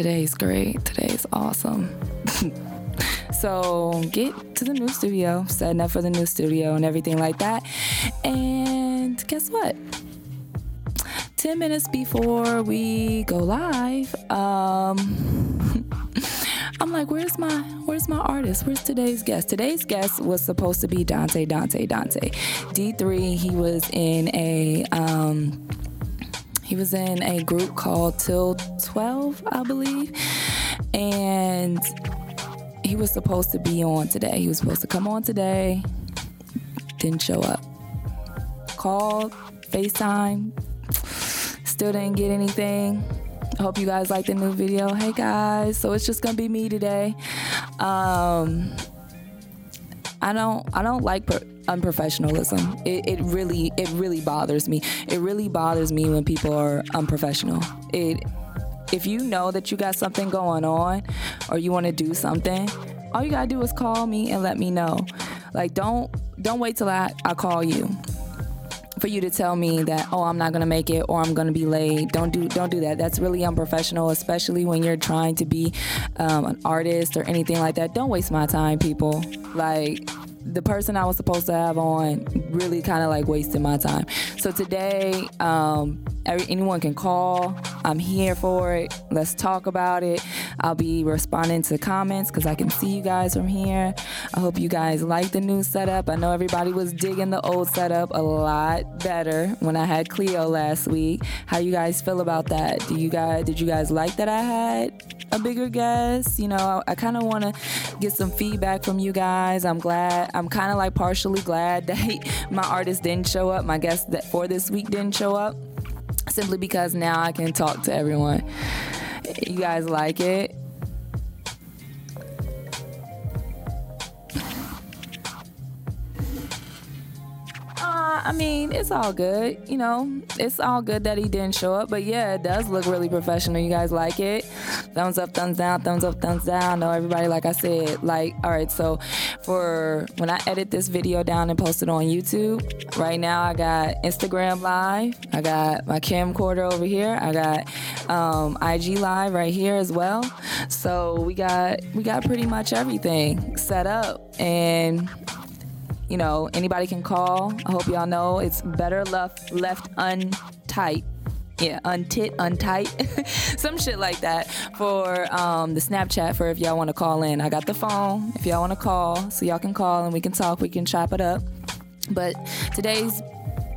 Today's great. Today's awesome. so get to the new studio, setting up for the new studio and everything like that. And guess what? 10 minutes before we go live, um, I'm like, where's my where's my artist? Where's today's guest? Today's guest was supposed to be Dante, Dante, Dante. D3, he was in a um he was in a group called Till 12, I believe. And he was supposed to be on today. He was supposed to come on today. Didn't show up. Called, FaceTime, still didn't get anything. Hope you guys like the new video. Hey guys, so it's just gonna be me today. Um, I don't I don't like per- unprofessionalism. It, it really it really bothers me. It really bothers me when people are unprofessional. It if you know that you got something going on or you want to do something, all you gotta do is call me and let me know. Like don't don't wait till I, I call you for you to tell me that oh I'm not gonna make it or I'm gonna be late. Don't do don't do that. That's really unprofessional, especially when you're trying to be um, an artist or anything like that. Don't waste my time, people. Like the person I was supposed to have on really kind of like wasted my time. So today, um, every, anyone can call. I'm here for it. Let's talk about it. I'll be responding to comments because I can see you guys from here. I hope you guys like the new setup. I know everybody was digging the old setup a lot better when I had Cleo last week. How you guys feel about that? Do you guys did you guys like that I had a bigger guest. You know, I, I kind of want to get some feedback from you guys. I'm glad. I'm kind of like partially glad that my artist didn't show up. My guest that for this week didn't show up, simply because now I can talk to everyone. You guys like it? I mean, it's all good. You know, it's all good that he didn't show up. But yeah, it does look really professional. You guys like it? Thumbs up, thumbs down, thumbs up, thumbs down. No, everybody, like I said, like, all right, so for when I edit this video down and post it on YouTube, right now I got Instagram Live. I got my camcorder over here. I got um, IG Live right here as well. So we got we got pretty much everything set up and you know, anybody can call. I hope y'all know it's better left left untight. Yeah, untit, untight, some shit like that for um, the Snapchat for if y'all want to call in. I got the phone if y'all want to call, so y'all can call and we can talk. We can chop it up. But today's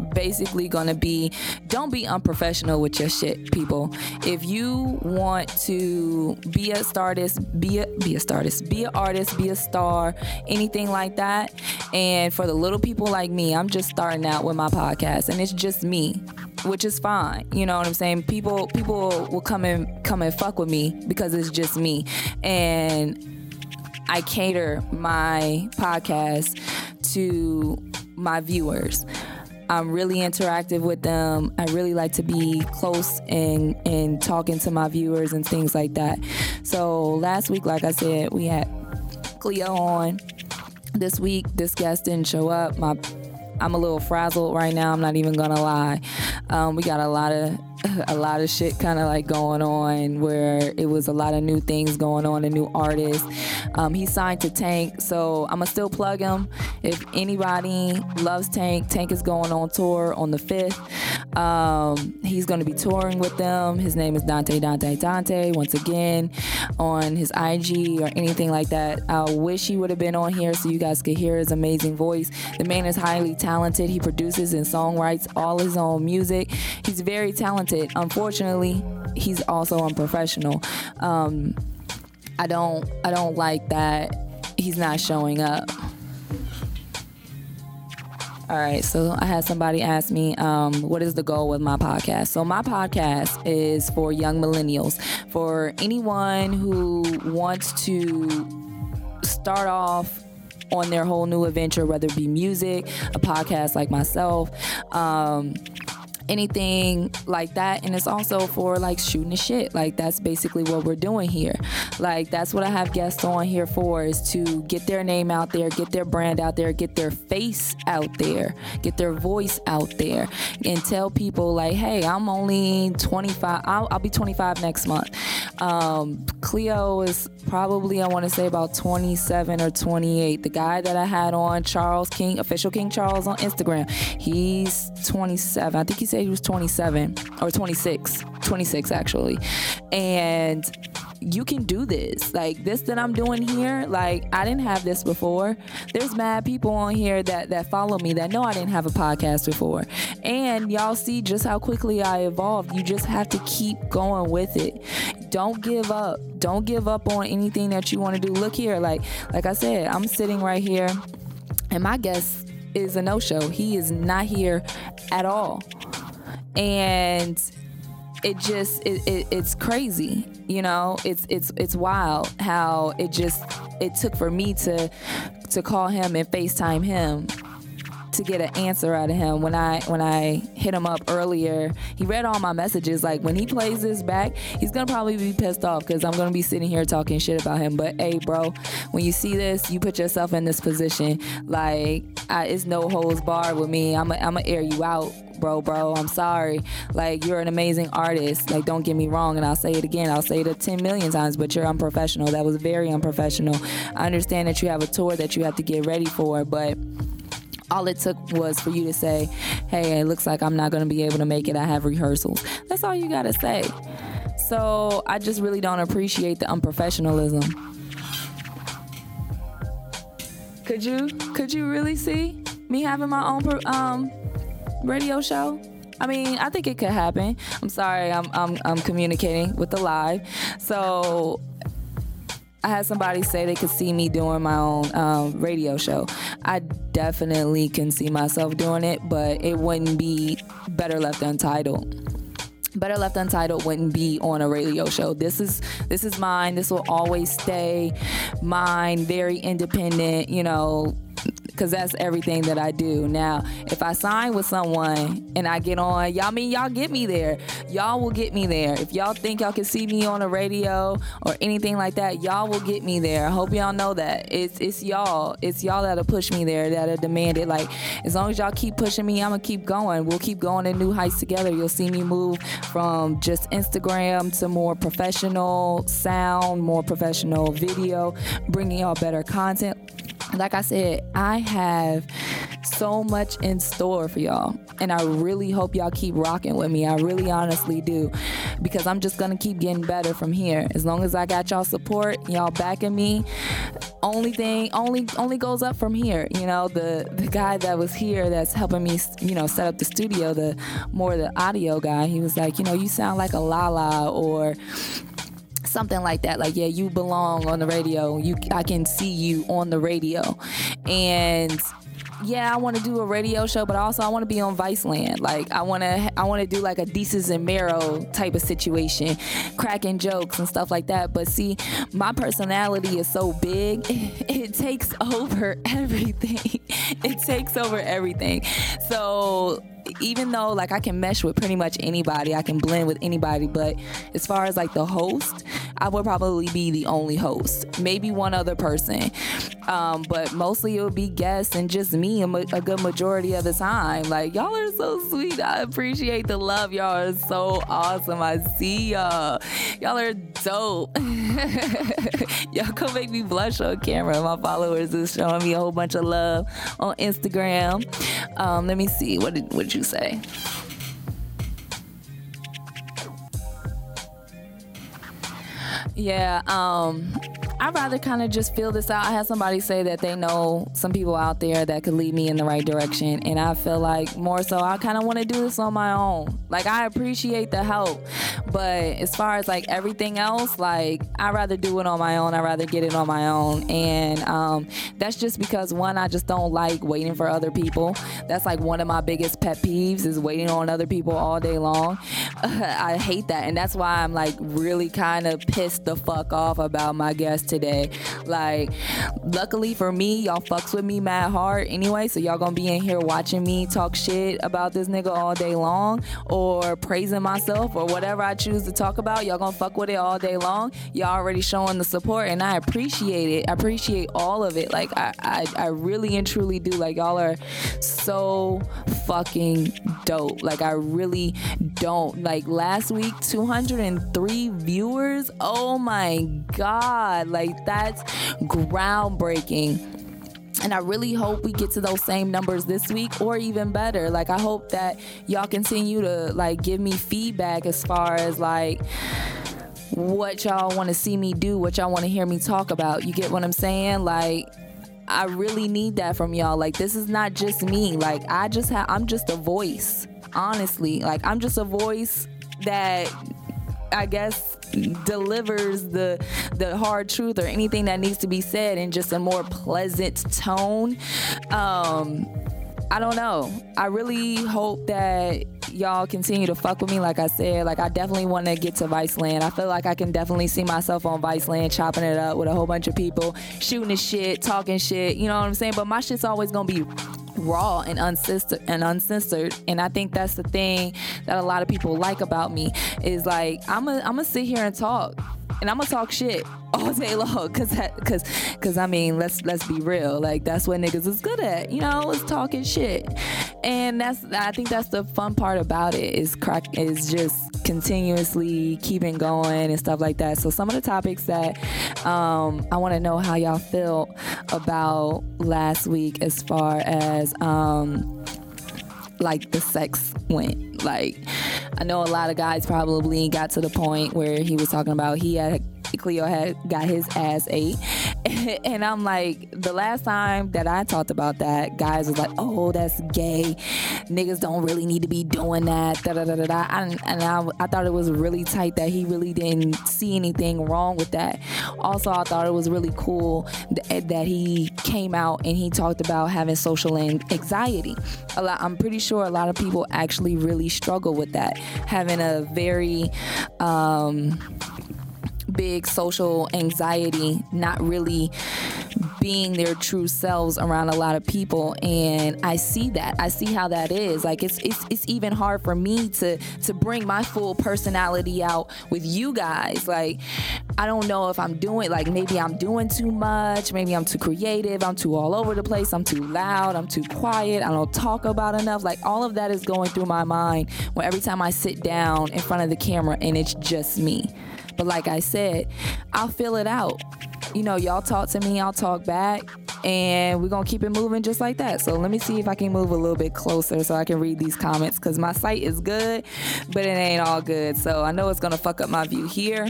basically gonna be don't be unprofessional with your shit, people. If you want to be a artist, be a be a artist, be an artist, be a star, anything like that. And for the little people like me, I'm just starting out with my podcast, and it's just me which is fine. You know what I'm saying? People people will come and come and fuck with me because it's just me. And I cater my podcast to my viewers. I'm really interactive with them. I really like to be close and and talking to my viewers and things like that. So last week, like I said, we had Cleo on. This week, this guest didn't show up. My I'm a little frazzled right now. I'm not even gonna lie. Um, we got a lot of a lot of shit kind of like going on where it was a lot of new things going on, a new artist. Um, he signed to Tank, so I'm gonna still plug him. If anybody loves Tank, Tank is going on tour on the 5th. Um, he's gonna be touring with them. His name is Dante Dante Dante. Once again, on his IG or anything like that. I wish he would have been on here so you guys could hear his amazing voice. The man is highly talented. He produces and songwrites all his own music. He's very talented talented. Unfortunately, he's also unprofessional. Um, I don't I don't like that he's not showing up. All right, so I had somebody ask me, um, what is the goal with my podcast? So, my podcast is for young millennials, for anyone who wants to start off on their whole new adventure, whether it be music, a podcast like myself. Um, anything like that. And it's also for like shooting the shit. Like that's basically what we're doing here. Like that's what i have guests on here for is to get their name out there get their brand out there get their face out there get their voice out there and tell people like hey i'm only 25 i'll, I'll be 25 next month. Um, cleo is probably i want to say about 27 or 28 the guy that i had on charles king official king charles on instagram he's 27 i think he's he was 27 or 26, 26 actually. And you can do this. Like this that I'm doing here, like I didn't have this before. There's mad people on here that that follow me that know I didn't have a podcast before. And y'all see just how quickly I evolved. You just have to keep going with it. Don't give up. Don't give up on anything that you want to do. Look here, like like I said, I'm sitting right here and my guest is a no-show. He is not here at all and it just it, it, it's crazy you know? It's it's it's wild how it just it took for me to to call him and facetime him to get an answer out of him when I when I hit him up earlier. He read all my messages. Like when he plays this back, he's gonna probably be pissed off because I'm gonna be sitting here talking shit about him. But hey, bro, when you see this, you put yourself in this position. Like I, it's no holds barred with me. I'm gonna air you out bro, bro. I'm sorry. Like, you're an amazing artist. Like, don't get me wrong. And I'll say it again. I'll say it 10 million times, but you're unprofessional. That was very unprofessional. I understand that you have a tour that you have to get ready for, but all it took was for you to say, hey, it looks like I'm not going to be able to make it. I have rehearsals. That's all you got to say. So I just really don't appreciate the unprofessionalism. Could you could you really see me having my own um, radio show? I mean, I think it could happen. I'm sorry, I'm I'm, I'm communicating with the live. So I had somebody say they could see me doing my own um, radio show. I definitely can see myself doing it, but it wouldn't be better left untitled. Better Left Untitled wouldn't be on a radio show. This is this is mine. This will always stay mine. Very independent. You know, because that's everything that I do. Now, if I sign with someone and I get on, y'all mean y'all get me there. Y'all will get me there. If y'all think y'all can see me on the radio or anything like that, y'all will get me there. I hope y'all know that. It's it's y'all. It's y'all that'll push me there, that'll demand it. Like as long as y'all keep pushing me, I'ma keep going. We'll keep going to new heights together. You'll see me move from just Instagram to more professional sound, more professional video, bringing y'all better content like I said, I have so much in store for y'all. And I really hope y'all keep rocking with me. I really honestly do. Because I'm just gonna keep getting better from here. As long as I got y'all support, y'all backing me, only thing only only goes up from here. You know, the the guy that was here that's helping me, you know, set up the studio, the more the audio guy, he was like, you know, you sound like a Lala or something like that. Like, yeah, you belong on the radio. You, I can see you on the radio, and yeah, I want to do a radio show, but also I want to be on Viceland. Like I want to, I want to do like a Desus and Mero type of situation, cracking jokes and stuff like that. But see, my personality is so big, it takes over everything. it takes over everything. So even though like I can mesh with pretty much anybody, I can blend with anybody, but as far as like the host, I would probably be the only host, maybe one other person, um, but mostly it would be guests and just me a, a, good majority of the time. Like y'all are so sweet. I appreciate the love. Y'all are so awesome. I see y'all. Y'all are dope. y'all come make me blush on camera. My followers is showing me a whole bunch of love on Instagram. Um, let me see. What did what you say? Yeah, um, I'd rather kind of just feel this out. I had somebody say that they know some people out there that could lead me in the right direction. And I feel like more so, I kind of want to do this on my own. Like, I appreciate the help. But as far as like everything else, like, I'd rather do it on my own. I'd rather get it on my own. And um, that's just because, one, I just don't like waiting for other people. That's like one of my biggest pet peeves is waiting on other people all day long. I hate that. And that's why I'm like really kind of pissed the fuck off about my today. Like, luckily for me, y'all fucks with me mad hard anyway, so y'all gonna be in here watching me talk shit about this nigga all day long or praising myself or whatever I choose to talk about. Y'all gonna fuck with it all day long. Y'all already showing the support and I appreciate it. I appreciate all of it. Like, I, I, I really and truly do. Like, y'all are so fucking dope. Like, I really don't. Like, last week, 203 viewers. Oh my God. Like, that's groundbreaking and I really hope we get to those same numbers this week or even better. Like I hope that y'all continue to like give me feedback as far as like what y'all want to see me do, what y'all want to hear me talk about. You get what I'm saying? Like I really need that from y'all. Like this is not just me. Like I just have I'm just a voice. Honestly, like I'm just a voice that I guess delivers the the hard truth or anything that needs to be said in just a more pleasant tone. Um, I don't know. I really hope that y'all continue to fuck with me. Like I said, like I definitely want to get to Viceland. I feel like I can definitely see myself on Viceland, chopping it up with a whole bunch of people, shooting the shit, talking shit. You know what I'm saying? But my shit's always gonna be raw and uncensored and uncensored and i think that's the thing that a lot of people like about me is like i'm gonna I'm sit here and talk and i'm gonna talk shit all day long because because because i mean let's let's be real. Like that's what niggas is good at you know is talking shit. And that's i think that's the fun part about it is crack is just continuously keeping going and stuff like that. So some of the topics that um, i want to know how y'all feel about last week as far as um, like the sex went like i know a lot of guys probably got to the point where he was talking about he had Cleo had got his ass ate. and I'm like, the last time that I talked about that, guys was like, oh, that's gay. Niggas don't really need to be doing that. Da, da, da, da, da. And, and I, I thought it was really tight that he really didn't see anything wrong with that. Also, I thought it was really cool that, eh, that he came out and he talked about having social anxiety. A lot, I'm pretty sure a lot of people actually really struggle with that, having a very um, big social anxiety, not really being their true selves around a lot of people and I see that. I see how that is. Like it's it's it's even hard for me to to bring my full personality out with you guys. Like I don't know if I'm doing like maybe I'm doing too much, maybe I'm too creative, I'm too all over the place, I'm too loud, I'm too quiet, I don't talk about enough. Like all of that is going through my mind when every time I sit down in front of the camera and it's just me. But like I said, I'll fill it out. You know, y'all talk to me, I'll talk back, and we're gonna keep it moving just like that. So let me see if I can move a little bit closer so I can read these comments because my site is good, but it ain't all good. So I know it's gonna fuck up my view here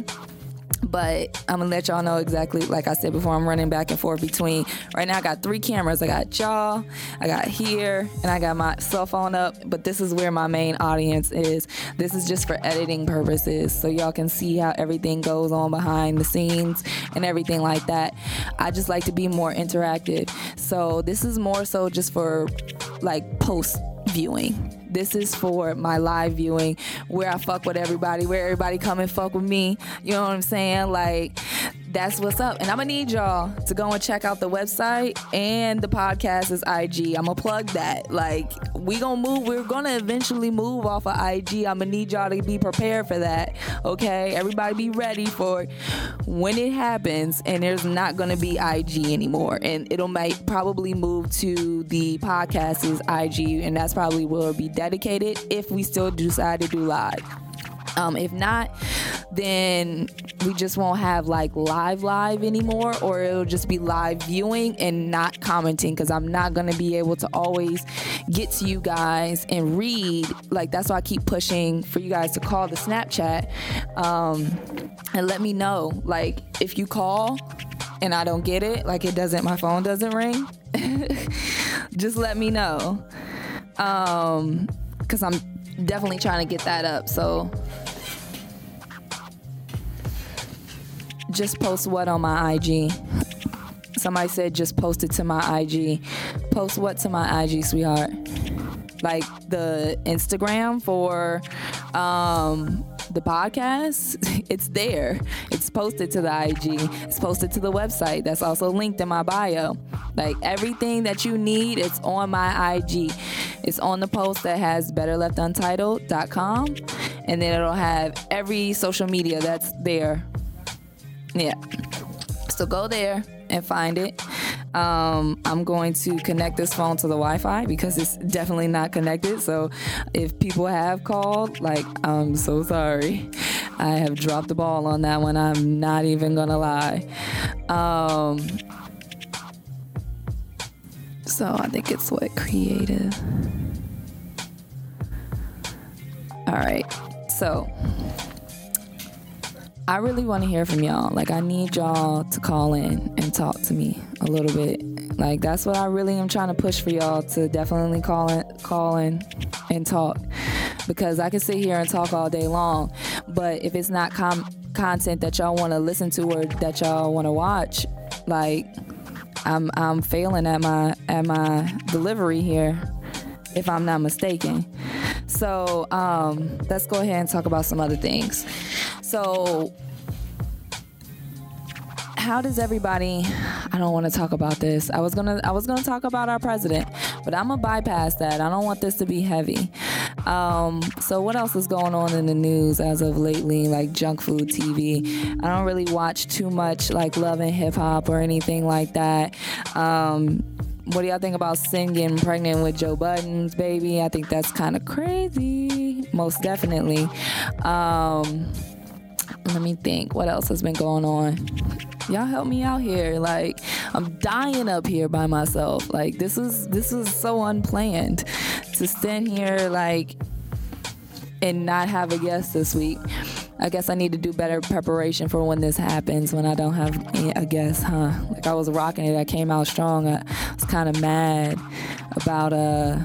but I'm gonna let y'all know exactly, like I said before, I'm running back and forth between. Right now, I got three cameras. I got y'all, I got here, and I got my cell phone up. But this is where my main audience is. This is just for editing purposes, so y'all can see how everything goes on behind the scenes and everything like that. I just like to be more interactive. So this is more so just for like post viewing this is for my live viewing where I fuck with everybody, where everybody come and fuck with me. You know what I'm saying? Like that's what's up. And I'm gonna need y'all to go and check out the website and the podcast is IG. I'm gonna plug that. Like we gonna move. We're gonna eventually move off of IG. I'm gonna need y'all to be prepared for that. Okay, everybody be ready for when it happens. And there's not gonna be IG anymore, and it'll might probably move to the podcast is IG, and that's probably where it'll be dedicated if we still decide to do live. Um, if not, then we just won't have like live live anymore, or it'll just be live viewing and not commenting because I'm not gonna be able to always get to you guys and read. Like that's why I keep pushing for you guys to call the Snapchat um, and let me know. Like if you call and I don't get it, like it doesn't, my phone doesn't ring. just let me know. Um, because I'm definitely trying to get that up. So just post what on my IG? Somebody said just post it to my IG. Post what to my IG, sweetheart? Like the Instagram for um, the podcast? It's there. It's posted to the IG. It's posted to the website. That's also linked in my bio. Like everything that you need, it's on my IG. It's on the post that has betterleftuntitled.com and then it'll have every social media that's there. Yeah. So go there and find it. Um, I'm going to connect this phone to the Wi Fi because it's definitely not connected. So if people have called, like, I'm so sorry. I have dropped the ball on that one. I'm not even going to lie. Um, so I think it's what creative. All right. So I really want to hear from y'all. Like, I need y'all to call in and talk to me a little bit. Like, that's what I really am trying to push for y'all to definitely call in, call in and talk. Because I can sit here and talk all day long, but if it's not com- content that y'all want to listen to or that y'all want to watch, like, I'm I'm failing at my at my delivery here, if I'm not mistaken. So um, let's go ahead and talk about some other things. So, how does everybody? I don't want to talk about this. I was gonna I was gonna talk about our president, but I'm gonna bypass that. I don't want this to be heavy. Um, so what else is going on in the news as of lately, like junk food TV? I don't really watch too much like Love and Hip Hop or anything like that. Um, what do y'all think about singing pregnant with Joe Budden's baby? I think that's kind of crazy. Most definitely. Um, let me think what else has been going on y'all help me out here like i'm dying up here by myself like this is this is so unplanned to stand here like and not have a guest this week I guess I need to do better preparation for when this happens, when I don't have a guest, huh? Like I was rocking it, I came out strong. I was kind of mad about uh,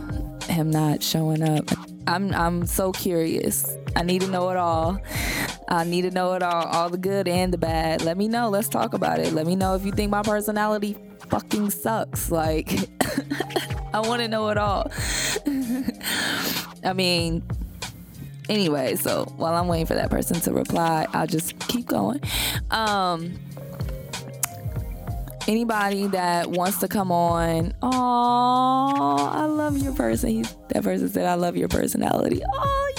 him not showing up. I'm I'm so curious. I need to know it all. I need to know it all, all the good and the bad. Let me know. Let's talk about it. Let me know if you think my personality fucking sucks. Like, I want to know it all. I mean, anyway, so while I'm waiting for that person to reply, I'll just keep going. Um, anybody that wants to come on, oh, I love your person. That person said, I love your personality. Oh,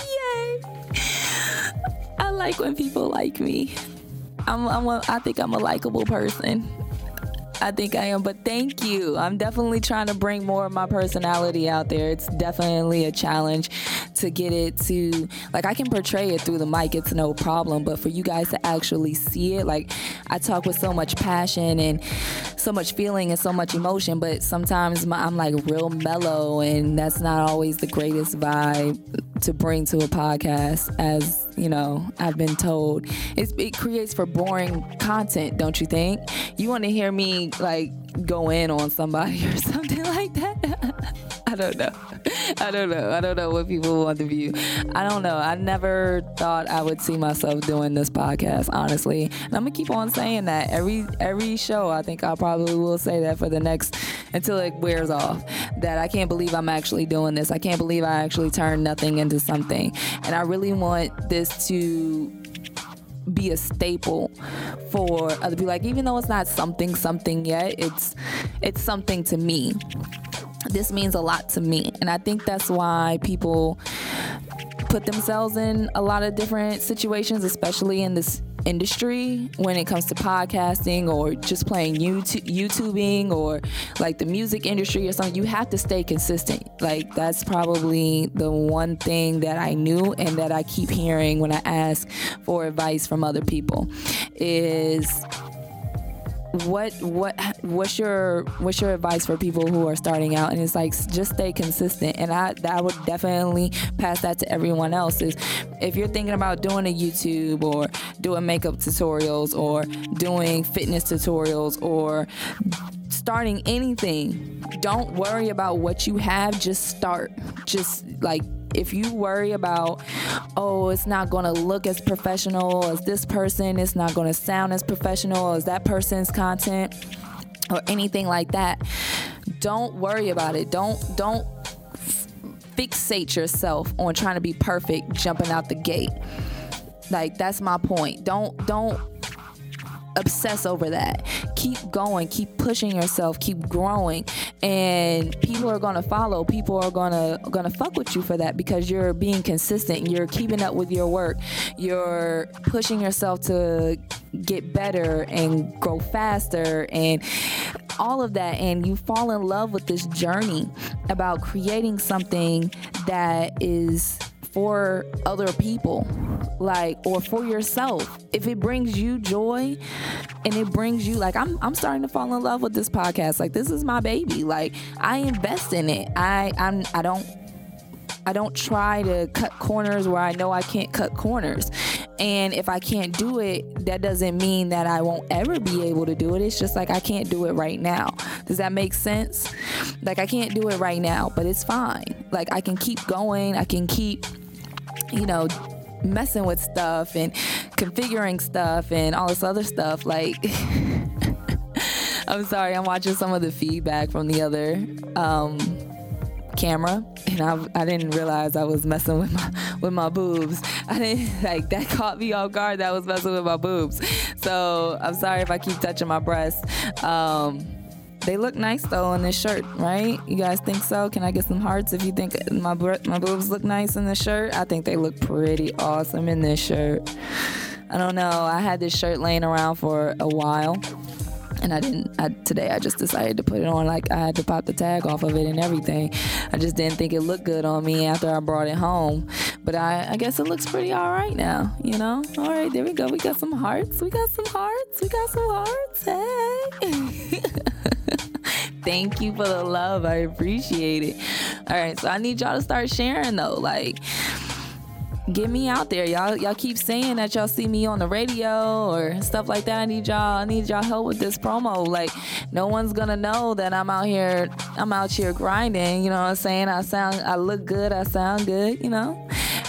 like when people like me. I'm, I'm a, I think I'm a likable person. I think I am, but thank you. I'm definitely trying to bring more of my personality out there. It's definitely a challenge to get it to, like, I can portray it through the mic, it's no problem, but for you guys to actually see it, like, I talk with so much passion and so much feeling and so much emotion, but sometimes my, I'm like real mellow, and that's not always the greatest vibe to bring to a podcast, as you know, I've been told. It's, it creates for boring content, don't you think? You want to hear me like go in on somebody or something like that? I don't know. I don't know. I don't know what people want to view. I don't know. I never thought I would see myself doing this podcast, honestly. And I'm gonna keep on saying that every every show. I think I probably will say that for the next until it wears off. That I can't believe I'm actually doing this. I can't believe I actually turned nothing into something. And I really want this to be a staple for other people. Like even though it's not something something yet, it's it's something to me. This means a lot to me, and I think that's why people put themselves in a lot of different situations, especially in this industry when it comes to podcasting or just playing YouTube, YouTubing or like the music industry or something, you have to stay consistent. Like that's probably the one thing that I knew and that I keep hearing when I ask for advice from other people is what what what's your what's your advice for people who are starting out? And it's like just stay consistent. And i i would definitely pass that to everyone else is if you're thinking about doing a youtube or doing makeup tutorials or doing fitness tutorials or starting anything don't worry about what you have. Just start. Just like if you worry about, oh, it's not going to look as professional as this person, it's not going to sound as professional as that person's content or anything like that, don't worry about it. Don't don't fixate yourself on trying to be perfect jumping out the gate Like that's my point. Don't don't obsess over that. Keep going, keep pushing yourself, keep growing, and people are gonna follow. People are gonna gonna fuck with you for that because you're being consistent. You're keeping up with your work. You're pushing yourself to get better and grow faster and all of that and you fall in love with this journey about creating something that is for other people like or for yourself. If it brings you joy and it brings you like I'm I'm starting to fall in love with this podcast. Like this is my baby. Like I invest in it. I I'm I don't I don't try to cut corners where I know I can't cut corners. And if I can't do it, that doesn't mean that I won't ever be able to do it. It's just like I can't do it right now. Does that make sense? Like I can't do it right now, but it's fine. Like I can keep going. I can keep you know, messing with stuff and configuring stuff and all this other stuff. Like, I'm sorry, I'm watching some of the feedback from the other um, camera, and I, I didn't realize I was messing with my with my boobs. I didn't like that caught me off guard. That was messing with my boobs. So I'm sorry if I keep touching my breasts. Um, they look nice though in this shirt, right? You guys think so? Can I get some hearts if you think my my boobs look nice in this shirt? I think they look pretty awesome in this shirt. I don't know. I had this shirt laying around for a while. And I didn't. I, today I just decided to put it on. Like I had to pop the tag off of it and everything. I just didn't think it looked good on me after I brought it home. But I, I guess it looks pretty all right now. You know. All right, there we go. We got some hearts. We got some hearts. We got some hearts. Hey. Thank you for the love. I appreciate it. All right, so I need y'all to start sharing though. Like, get me out there. Y'all y'all keep saying that y'all see me on the radio or stuff like that. I need y'all I need y'all help with this promo. Like no one's gonna know that I'm out here I'm out here grinding, you know what I'm saying? I sound I look good, I sound good, you know?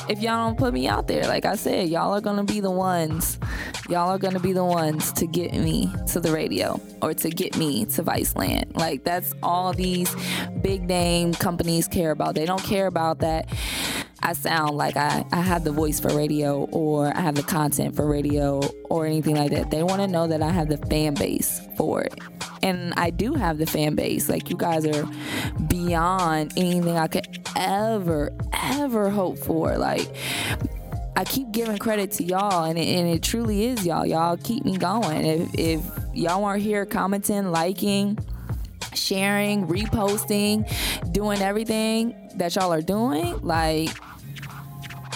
If y'all don't put me out there, like I said, y'all are gonna be the ones y'all are gonna be the ones to get me to the radio or to get me to Viceland. Like that's all these big name companies care about. They don't care about that I sound like I, I have the voice for radio or I have the content for radio or anything like that. They want to know that I have the fan base for it. And I do have the fan base. Like, you guys are beyond anything I could ever, ever hope for. Like, I keep giving credit to y'all, and it, and it truly is y'all. Y'all keep me going. If, if y'all weren't here commenting, liking, sharing, reposting, doing everything that y'all are doing, like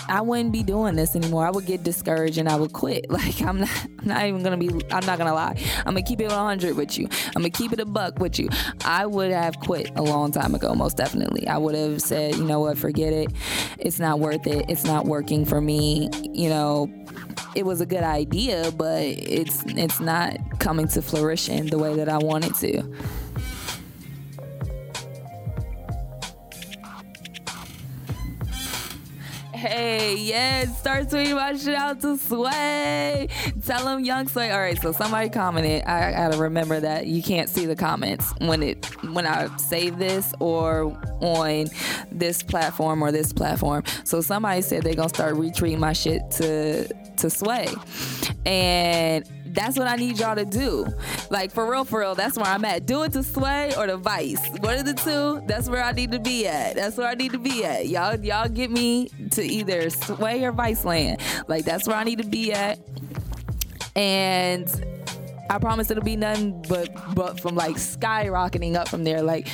I wouldn't be doing this anymore. I would get discouraged and I would quit. Like I'm not, I'm not even gonna be. I'm not gonna lie. I'm gonna keep it 100 with you. I'm gonna keep it a buck with you. I would have quit a long time ago, most definitely. I would have said, you know what, forget it. It's not worth it. It's not working for me. You know, it was a good idea, but it's it's not coming to fruition the way that I want it to. Hey, yes, start tweeting my shit out to Sway. Tell him Young Sway. All right, so somebody commented. I, gotta remember that you can't see the comments when it when I save this or on this platform or this platform. So somebody said they're gonna start retweeting my shit to to Sway, and that's what I need y'all to do. Like for real, for real, that's where I'm at. Do it to Sway or to Vice. One of the two, that's where I need to be at. That's where I need to be at. Y'all, y'all get me to either Sway or Viceland. Like that's where I need to be at. And I promise it'll be nothing but but from like skyrocketing up from there. Like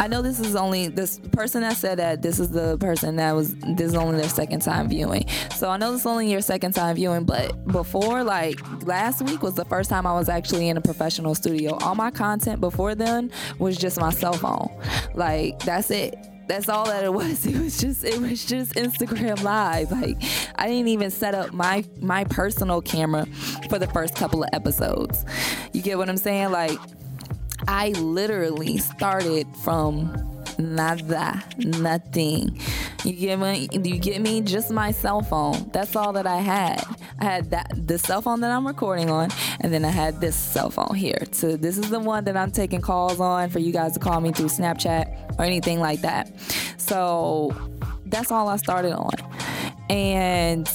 I know this is only this person that said that this is the person that was this is only their second time viewing. So I know this is only your second time viewing, but before like last week was the first time I was actually in a professional studio. All my content before then was just my cell phone. Like that's it that's all that it was. It was just it was just Instagram live. Like I didn't even set up my my personal camera for the first couple of episodes. You get what I'm saying? Like I literally started from nada, nothing. You get me? You get me? Just my cell phone. That's all that I had. I had that the cell phone that I'm recording on, and then I had this cell phone here. So this is the one that I'm taking calls on for you guys to call me through Snapchat or anything like that. So that's all I started on, and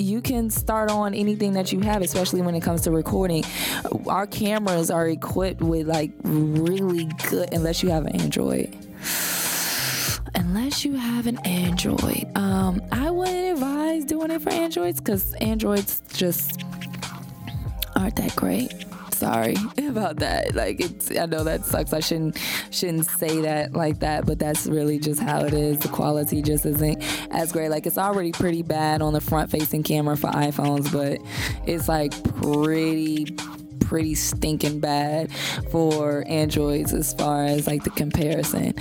you can start on anything that you have, especially when it comes to recording. Our cameras are equipped with like really good, unless you have an Android. Unless you have an Android, um, I wouldn't advise doing it for Androids because Androids just aren't that great sorry about that. Like it's I know that sucks. I shouldn't shouldn't say that like that, but that's really just how it is. The quality just isn't as great. Like it's already pretty bad on the front facing camera for iPhones, but it's like pretty pretty stinking bad for androids as far as like the comparison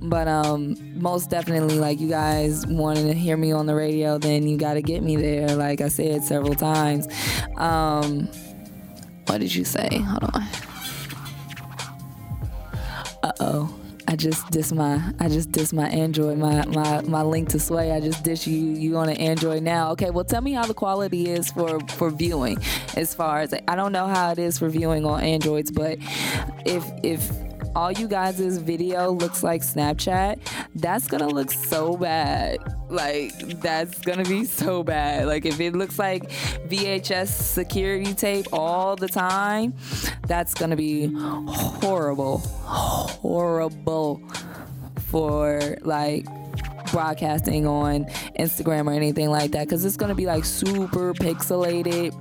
but um most definitely like you guys wanting to hear me on the radio then you got to get me there like i said several times um what did you say? Hold on. Uh oh. I just diss my I just diss my Android, my my my link to Sway. I just dish you you on an Android now. Okay, well tell me how the quality is for for viewing as far as I don't know how it is for viewing on Androids, but if if all you guys' video looks like Snapchat, that's gonna look so bad. Like, that's gonna be so bad. Like, if it looks like VHS security tape all the time, that's gonna be horrible. Horrible for like broadcasting on Instagram or anything like that because it's gonna be like super pixelated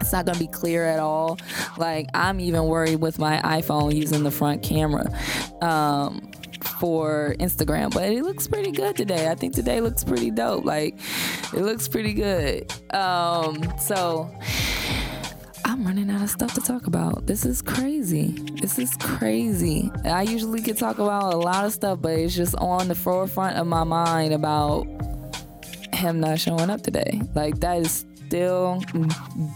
it's not going to be clear at all. Like, I'm even worried with my iPhone using the front camera. Um, for Instagram, but it looks pretty good today. I think today looks pretty dope. Like it looks pretty good. Um, so I'm running out of stuff to talk about. This is crazy. This is crazy. I usually could talk about a lot of stuff, but it's just on the forefront of my mind about him not showing up today. Like that is still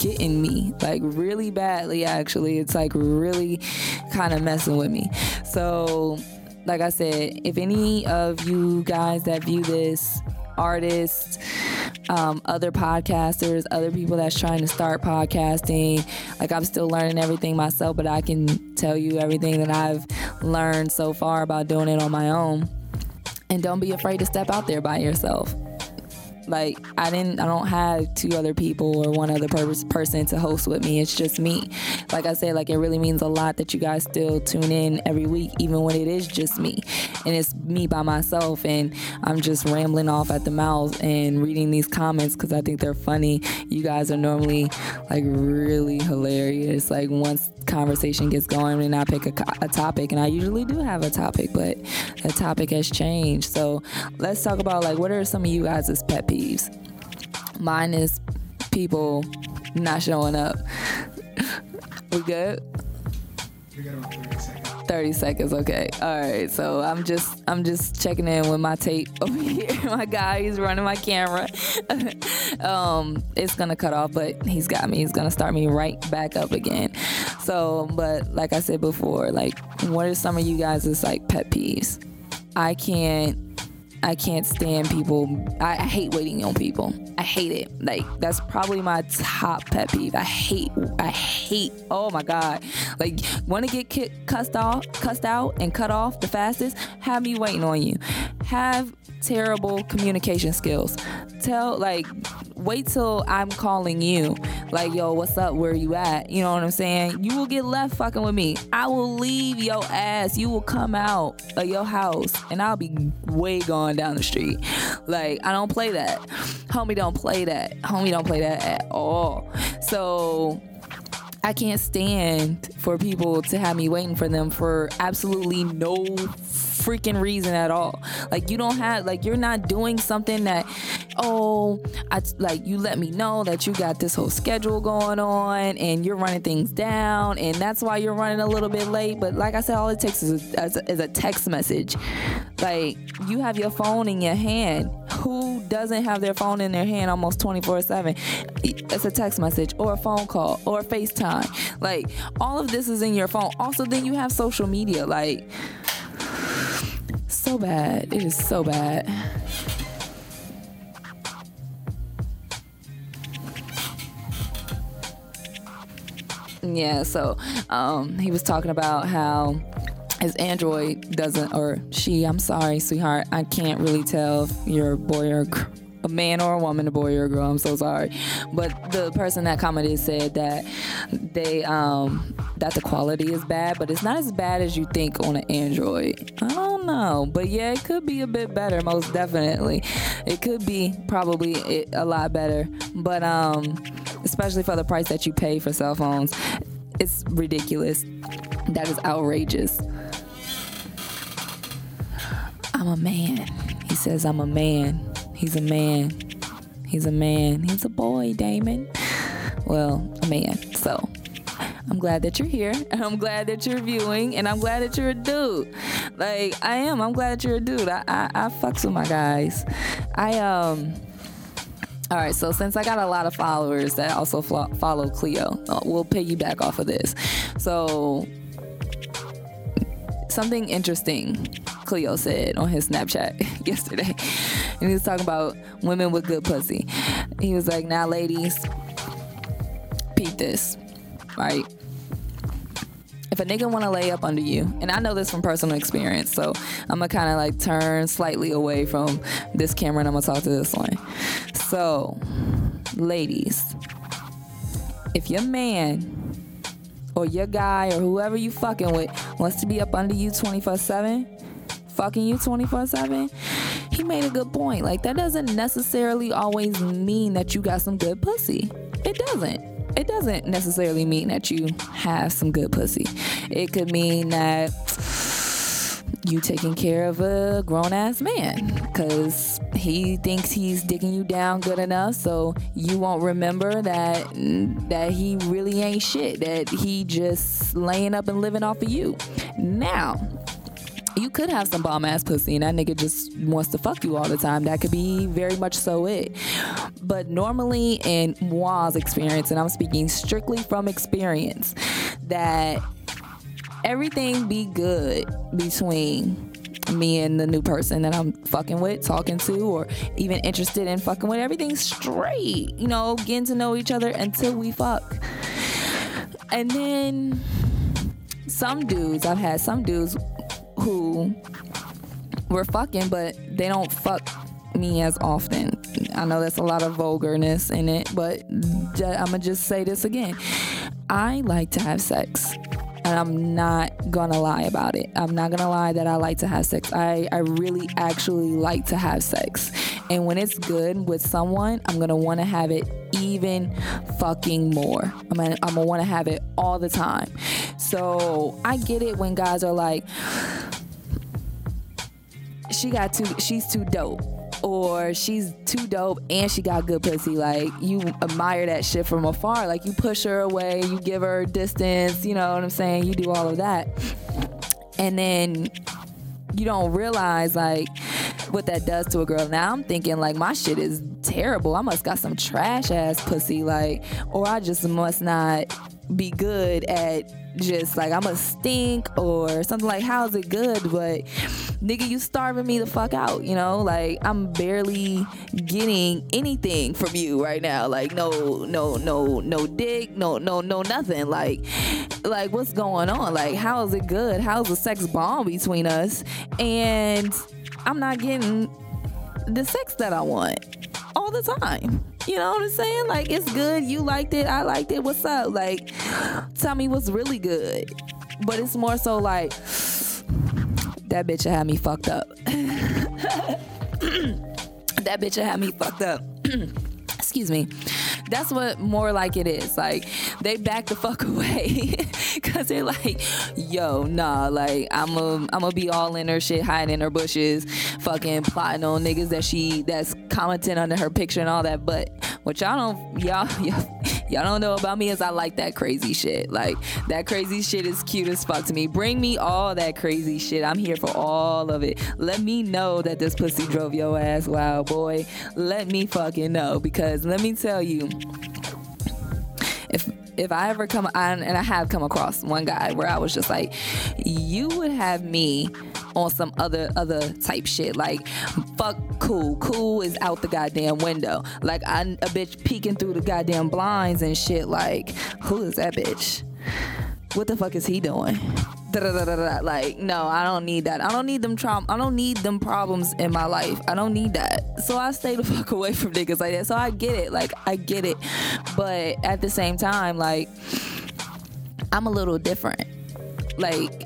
getting me, like really badly, actually. It's like really kind of messing with me. So, like I said, if any of you guys that view this, artists, um, other podcasters, other people that's trying to start podcasting. Like I'm still learning everything myself, but I can tell you everything that I've learned so far about doing it on my own. And don't be afraid to step out there by yourself. Like I didn't, I don't have two other people or one other per- person to host with me. It's just me. Like I said, like it really means a lot that you guys still tune in every week, even when it is just me, and it's me by myself, and I'm just rambling off at the mouth and reading these comments because I think they're funny. You guys are normally like really hilarious. Like once conversation gets going and I pick a, a topic, and I usually do have a topic, but the topic has changed. So let's talk about like what are some of you guys' pet peeves? Mine is people not showing up. we good? We got about 30 seconds. 30 seconds okay. All right so i'm just i'm just checking in with my tape over here. My guy he's running my camera. Um it's gonna cut off but he's got me. He's gonna start me right back up again. So but like i said before like what are some of you guys' like pet peeves? I can't I can't stand people. I, hate waiting on people. I hate it. Like that's probably my top pet peeve. I hate. I hate. Oh my god. Like want to get cussed off, cussed out, and cut off the fastest. Have me waiting on you. Have terrible communication skills. Tell like wait till I'm calling you. Like, yo, what's up? Where you at? You know what I'm saying? You will get left fucking with me. I will leave your ass. You will come out of your house and I'll be way gone down the street. Like, I don't play that. Homie don't play that. Homie don't play that at all. So I can't stand for people to have me waiting for them for absolutely no freaking reason at all. Like you don't have like you're not doing something that oh, I like you let me know that you got this whole schedule going on and you're running things down and that's why you're running a little bit late, but like I said all it takes is a, is a text message. Like you have your phone in your hand. Who doesn't have their phone in their hand almost 24/7? It's a text message or a phone call or a FaceTime. Like all of this is in your phone. Also then you have social media like so bad. It is so bad. Yeah, so um, he was talking about how his Android doesn't, or she, I'm sorry, sweetheart, I can't really tell a boy or a man or a woman, a boy or a girl. I'm so sorry, but the person that commented said that they um that the quality is bad, but it's not as bad as you think on an Android. I don't know, but yeah, it could be a bit better, most definitely. It could be probably a lot better, but um, especially for the price that you pay for cell phones, it's ridiculous. That is outrageous. I'm a man. He says, I'm a man. He's a man. He's a man. He's a boy, Damon. Well, a man. So I'm glad that you're here. And I'm glad that you're viewing. And I'm glad that you're a dude. Like, I am. I'm glad that you're a dude. I, I, I fucks with my guys. I, um, all right, so since I got a lot of followers that also follow Cleo, uh, we'll piggyback off of this. So, something interesting Cleo said on his Snapchat yesterday. And he was talking about women with good pussy. He was like, now, ladies, peep this, right? If a nigga wanna lay up under you, and I know this from personal experience, so I'm gonna kind of like turn slightly away from this camera and I'm gonna talk to this one. So, ladies, if your man or your guy or whoever you fucking with wants to be up under you 24 7, fucking you 24 7, he made a good point. Like, that doesn't necessarily always mean that you got some good pussy. It doesn't. It doesn't necessarily mean that you have some good pussy. It could mean that you taking care of a grown ass man because he thinks he's digging you down good enough so you won't remember that that he really ain't shit that he just laying up and living off of you now you could have some bomb ass pussy and that nigga just wants to fuck you all the time. That could be very much so it. But normally, in Moa's experience, and I'm speaking strictly from experience, that everything be good between me and the new person that I'm fucking with, talking to, or even interested in fucking with. Everything's straight, you know, getting to know each other until we fuck. And then some dudes, I've had some dudes who were fucking, but they don't fuck me as often. I know that's a lot of vulgarness in it, but I'm gonna just say this again. I like to have sex and I'm not gonna lie about it. I'm not gonna lie that I like to have sex. I, I really actually like to have sex. And when it's good with someone, I'm gonna wanna have it even fucking more. I'm gonna, I'm gonna wanna have it all the time. So I get it when guys are like, she got too, she's too dope or she's too dope and she got good pussy. Like you admire that shit from afar. Like you push her away, you give her distance, you know what I'm saying? You do all of that. And then you don't realize like what that does to a girl. Now I'm thinking like my shit is terrible. I must got some trash ass pussy like or I just must not be good at just like I'm a stink or something like how's it good? But nigga you starving me the fuck out you know? Like I'm barely getting anything from you right now. Like no no no no dick no no no nothing. Like like what's going on? Like how is it good? How's the sex bomb between us? And I'm not getting the sex that I want all the time you know what I'm saying? Like it's good. You liked it. I liked it. What's up? Like, tell me what's really good. But it's more so like that bitch had me fucked up. that bitch had me fucked up. Excuse me. That's what more like it is. Like they back the fuck away because they're like, yo, nah, like I'm a, I'm gonna be all in her shit, hiding in her bushes, fucking plotting on niggas that she that's commenting under her picture and all that. But what y'all don't, y'all, y'all, y'all don't know about me is I like that crazy shit. Like that crazy shit is cute as fuck to me. Bring me all that crazy shit. I'm here for all of it. Let me know that this pussy drove your ass wild, boy. Let me fucking know because let me tell you if if I ever come on and I have come across one guy where I was just like, you would have me on some other other type shit. Like fuck cool. Cool is out the goddamn window. Like a bitch peeking through the goddamn blinds and shit. Like who is that bitch what the fuck is he doing? Like no i don't need that. I don't need them trauma i don't need them problems in my life. I don't need that. So i stay the fuck away from niggas like that. So i get it. Like i get it. But at the same time like i'm a little different. Like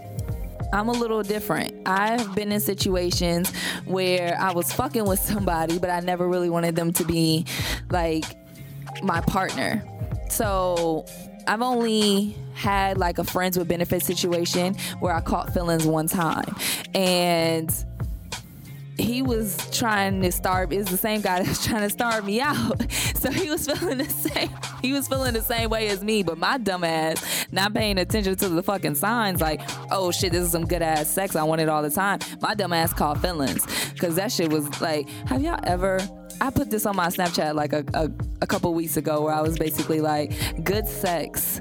I'm a little different. I've been in situations where I was fucking with somebody, but I never really wanted them to be like my partner. So I've only had like a friends with benefits situation where I caught feelings one time. And he was trying to starve is the same guy that's trying to starve me out. So he was feeling the same he was feeling the same way as me, but my dumb ass not paying attention to the fucking signs like, oh shit, this is some good ass sex. I want it all the time. My dumb ass caught feelings. Cause that shit was like, have y'all ever I put this on my Snapchat like a, a, a couple weeks ago where I was basically like, good sex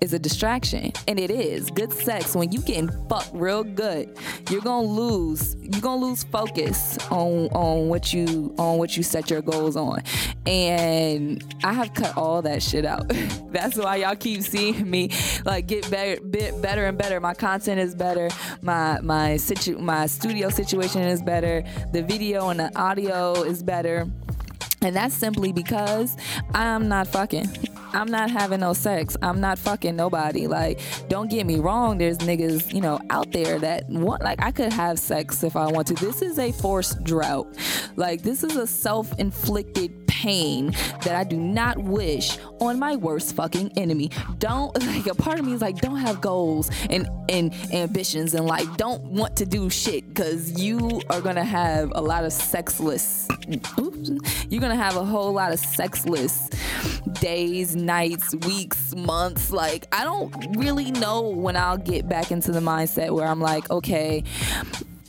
is a distraction and it is. Good sex when you getting fucked real good you're gonna lose you're gonna lose focus on on what you on what you set your goals on. And i have cut all that shit out. That's why y'all keep seeing me like get better bit better and better. My content is better. My my situ my studio situation is better. The video and the audio is better and that's simply because I'm not fucking. I'm not having no sex. I'm not fucking nobody. Like, don't get me wrong. There's niggas, you know, out there that want, like, I could have sex if I want to. This is a forced drought. Like, this is a self inflicted pain that I do not wish on my worst fucking enemy. Don't, like, a part of me is like, don't have goals and, and ambitions and, like, don't want to do shit because you are gonna have a lot of sexless, oops, you're gonna have a whole lot of sexless days, nights, weeks, months. Like, I don't really know when I'll get back into the mindset where I'm like, okay,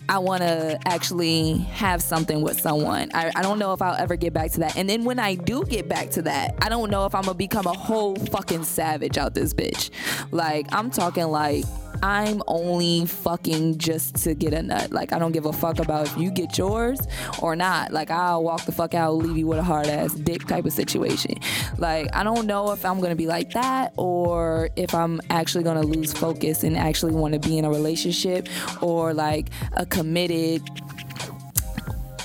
I want to actually have something with someone. I, I don't know if I'll ever get back to that. And then when I do get back to that, I don't know if I'm going to become a whole fucking savage out this bitch. Like, I'm talking like I'm only fucking just to get a nut. Like I don't give a fuck about if you get yours or not. Like I'll walk the fuck out, leave you with a hard ass dick type of situation. Like I don't know if I'm gonna be like that or if I'm actually gonna lose focus and actually want to be in a relationship or like a committed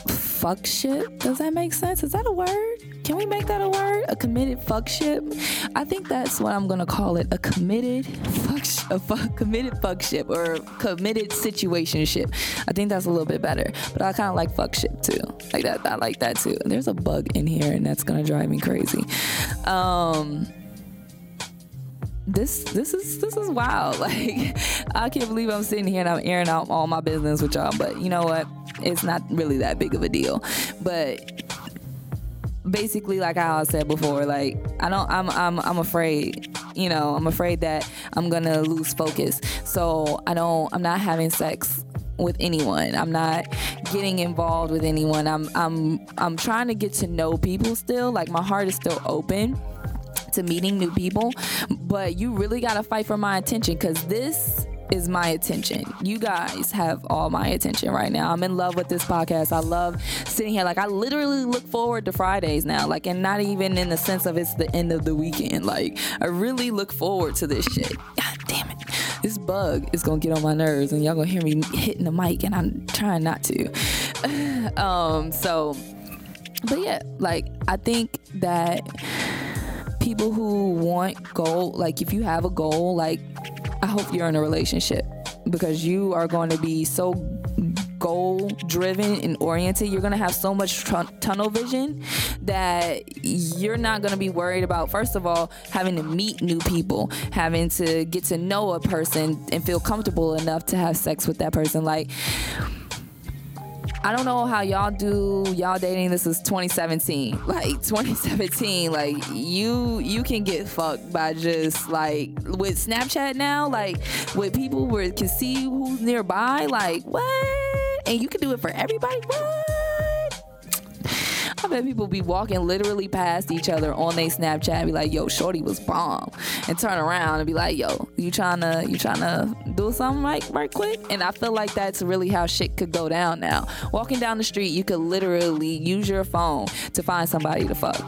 fuck shit. Does that make sense? Is that a word? Can we make that a word? A committed fuck ship? I think that's what I'm gonna call it. A committed fuck, sh- a committed fuck ship or committed situation ship. I think that's a little bit better. But I kind of like fuck ship too. Like that. I like that too. There's a bug in here, and that's gonna drive me crazy. Um this this is this is wild. Like I can't believe I'm sitting here and I'm airing out all my business with y'all. But you know what? It's not really that big of a deal. But basically like I said before, like I don't I'm I'm I'm afraid. You know, I'm afraid that I'm gonna lose focus. So I don't I'm not having sex with anyone. I'm not getting involved with anyone. I'm I'm I'm trying to get to know people still. Like my heart is still open to meeting new people, but you really got to fight for my attention cuz this is my attention. You guys have all my attention right now. I'm in love with this podcast. I love sitting here. Like I literally look forward to Fridays now. Like and not even in the sense of it's the end of the weekend. Like I really look forward to this shit. God damn it. This bug is gonna get on my nerves and y'all gonna hear me hitting the mic and I'm trying not to. um so but yeah, like I think that people who want goal, like if you have a goal, like I hope you're in a relationship because you are going to be so goal driven and oriented. You're going to have so much tunnel vision that you're not going to be worried about, first of all, having to meet new people, having to get to know a person and feel comfortable enough to have sex with that person. Like, I don't know how y'all do y'all dating. This is 2017. Like 2017, like you you can get fucked by just like with Snapchat now, like with people where can see who's nearby, like what? And you can do it for everybody. What? Bet people be walking literally past each other on their Snapchat and be like, yo, Shorty was bomb. And turn around and be like, yo, you trying to you trying to do something right right quick? And I feel like that's really how shit could go down now. Walking down the street, you could literally use your phone to find somebody to fuck.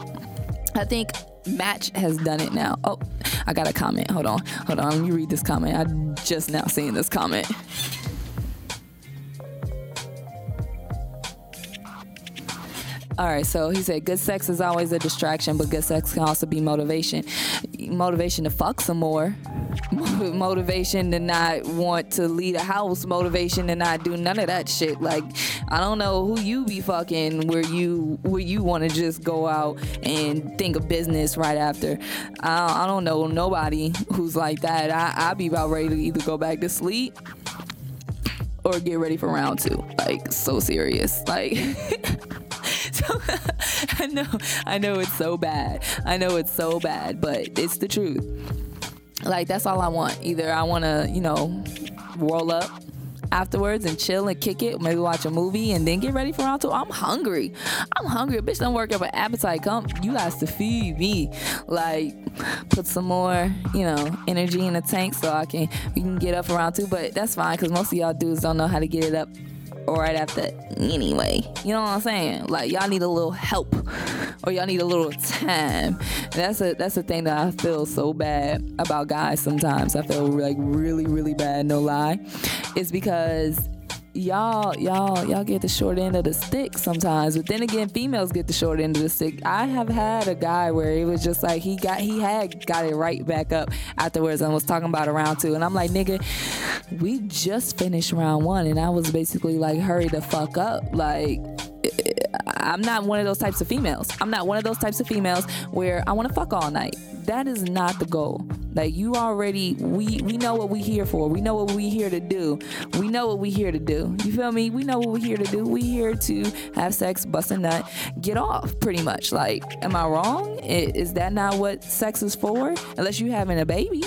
I think Match has done it now. Oh, I got a comment. Hold on. Hold on. Let me read this comment. I just now seen this comment. All right, so he said, good sex is always a distraction, but good sex can also be motivation. Motivation to fuck some more, motivation to not want to leave a house, motivation to not do none of that shit. Like, I don't know who you be fucking where you where you want to just go out and think of business right after. I, I don't know nobody who's like that. I, I be about ready to either go back to sleep or get ready for round two. Like, so serious. Like, I know, I know it's so bad. I know it's so bad, but it's the truth. Like, that's all I want. Either I want to, you know, roll up afterwards and chill and kick it, maybe watch a movie and then get ready for round two. I'm hungry. I'm hungry. A bitch don't work up an appetite. Come, you guys to feed me. Like, put some more, you know, energy in the tank so I can we can get up around two. But that's fine because most of y'all dudes don't know how to get it up right after anyway. You know what I'm saying? Like y'all need a little help or y'all need a little time. that's a that's the thing that I feel so bad about guys sometimes. I feel like really, really bad, no lie. It's because y'all y'all y'all get the short end of the stick sometimes but then again females get the short end of the stick. I have had a guy where it was just like he got he had got it right back up afterwards and was talking about a round two and i'm like nigga we just finished round one and i was basically like hurry the fuck up like I'm not one of those types of females. I'm not one of those types of females where I want to fuck all night. That is not the goal. Like you already, we we know what we here for. We know what we here to do. We know what we here to do. You feel me? We know what we here to do. We here to have sex, bust a nut, get off. Pretty much. Like, am I wrong? Is that not what sex is for? Unless you having a baby.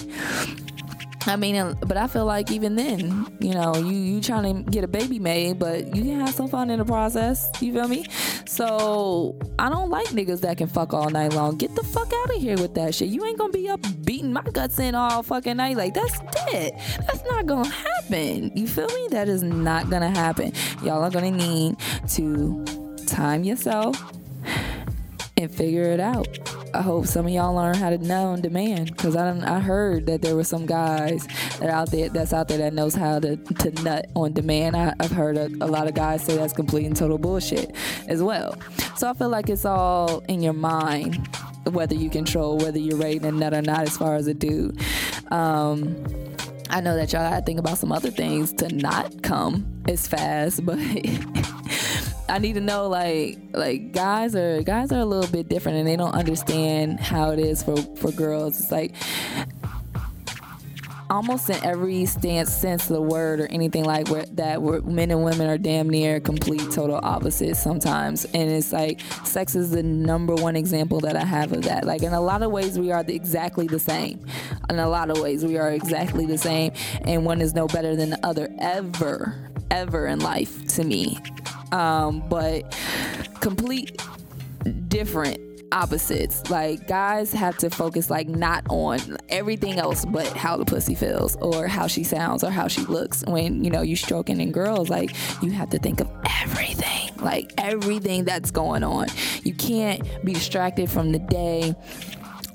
I mean, but I feel like even then, you know, you you trying to get a baby made, but you can have some fun in the process. You feel me? So I don't like niggas that can fuck all night long. Get the fuck out of here with that shit. You ain't gonna be up beating my guts in all fucking night. Like that's dead. That's not gonna happen. You feel me? That is not gonna happen. Y'all are gonna need to time yourself and figure it out. I hope some of y'all learn how to know on demand because I I heard that there were some guys that out there that's out there that knows how to, to nut on demand. I, have heard a, a, lot of guys say that's complete and total bullshit as well. So I feel like it's all in your mind whether you control whether you're to nut or not as far as a dude. Um, I know that y'all gotta think about some other things to not come as fast, but I need to know like like guys are guys are a little bit different and they don't understand how it is for for girls. It's like almost in every stance sense of the word or anything like where, that where men and women are damn near complete total opposites sometimes. And it's like sex is the number one example that i have of that. Like in a lot of ways we are the, exactly the same. In a lot of ways we are exactly the same. And one is no better than the other ever ever in life to me um, but complete different opposites. Like guys have to focus like not on everything else but how the pussy feels or how she sounds or how she looks when you know you stroking and girls like you have to think of everything like everything that's going on. You can't be distracted from the day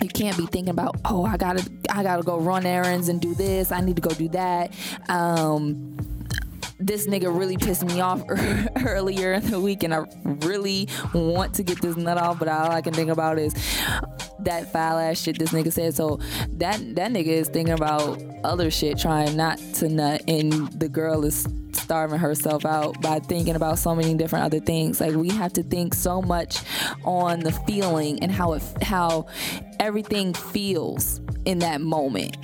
you can't be thinking about oh i gotta i gotta go run errands and do this i need to go do that um this nigga really pissed me off earlier in the week, and I really want to get this nut off, but all I can think about is that foul ass shit this nigga said. So that that nigga is thinking about other shit, trying not to nut, and the girl is starving herself out by thinking about so many different other things. Like we have to think so much on the feeling and how it how everything feels in that moment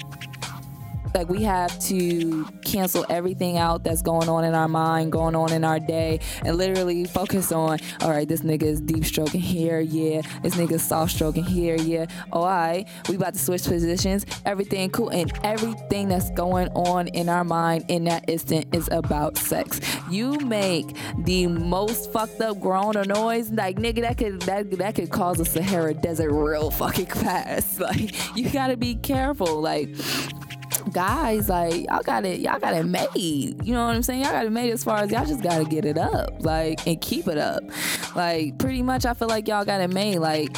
like we have to cancel everything out that's going on in our mind, going on in our day, and literally focus on, all right, this nigga is deep stroking here, yeah. This nigga soft stroking here, yeah. Oh, all right, we about to switch positions. Everything cool, and everything that's going on in our mind in that instant is about sex. You make the most fucked up groan or noise, like nigga, that could that that could cause a Sahara Desert real fucking fast. Like you gotta be careful, like guys, like y'all got it, y'all got it made. You know what I'm saying? Y'all got it made as far as y'all just gotta get it up, like and keep it up. Like pretty much, I feel like y'all got it made. Like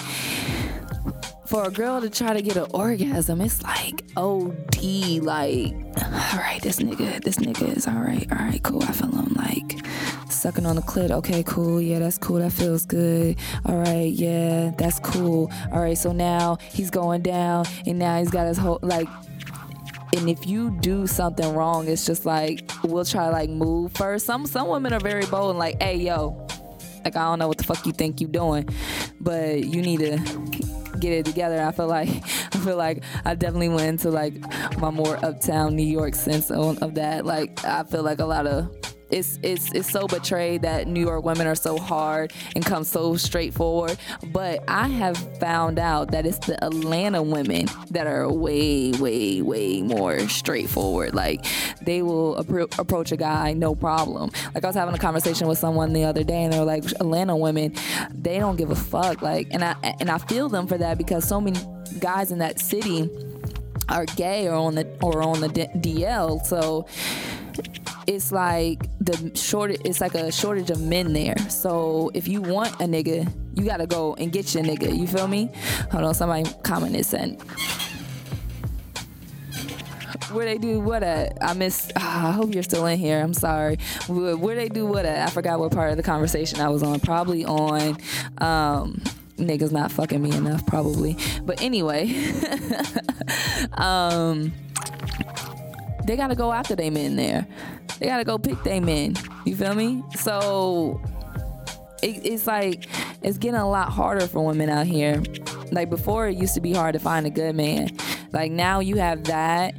for a girl to try to get an orgasm, it's like OD. Like, all right, this nigga, this nigga is all right. All right, cool. I feel him like sucking on the clit. Okay, cool. Yeah, that's cool. That feels good. All right, yeah, that's cool. All right, so now he's going down, and now he's got his whole like and if you do something wrong, it's just like we'll try to like move first. Some some women are very bold and like, hey yo, like I don't know what the fuck you think you doing, but you need to get it together. I feel like I feel like I definitely went into like my more uptown New York sense of that. Like I feel like a lot of it's it's it's so betrayed that New York women are so hard and come so straightforward. But I have found out that it's the Atlanta women that are way way way more straightforward. Like they will appro- approach a guy no problem. Like I was having a conversation with someone the other day and they were like Atlanta women, they don't give a fuck. Like and I and I feel them for that because so many guys in that city are gay or on the or on the DL. So it's like the short it's like a shortage of men there. So if you want a nigga, you gotta go and get your nigga. You feel me? Hold on, somebody commented saying where they do what at? I miss. Oh, I hope you're still in here. I'm sorry. Where, where they do what at? I forgot what part of the conversation I was on. Probably on. Um, niggas not fucking me enough, probably. But anyway, um, they gotta go after they men there. They gotta go pick they men. You feel me? So it, it's like it's getting a lot harder for women out here. Like before, it used to be hard to find a good man. Like now, you have that,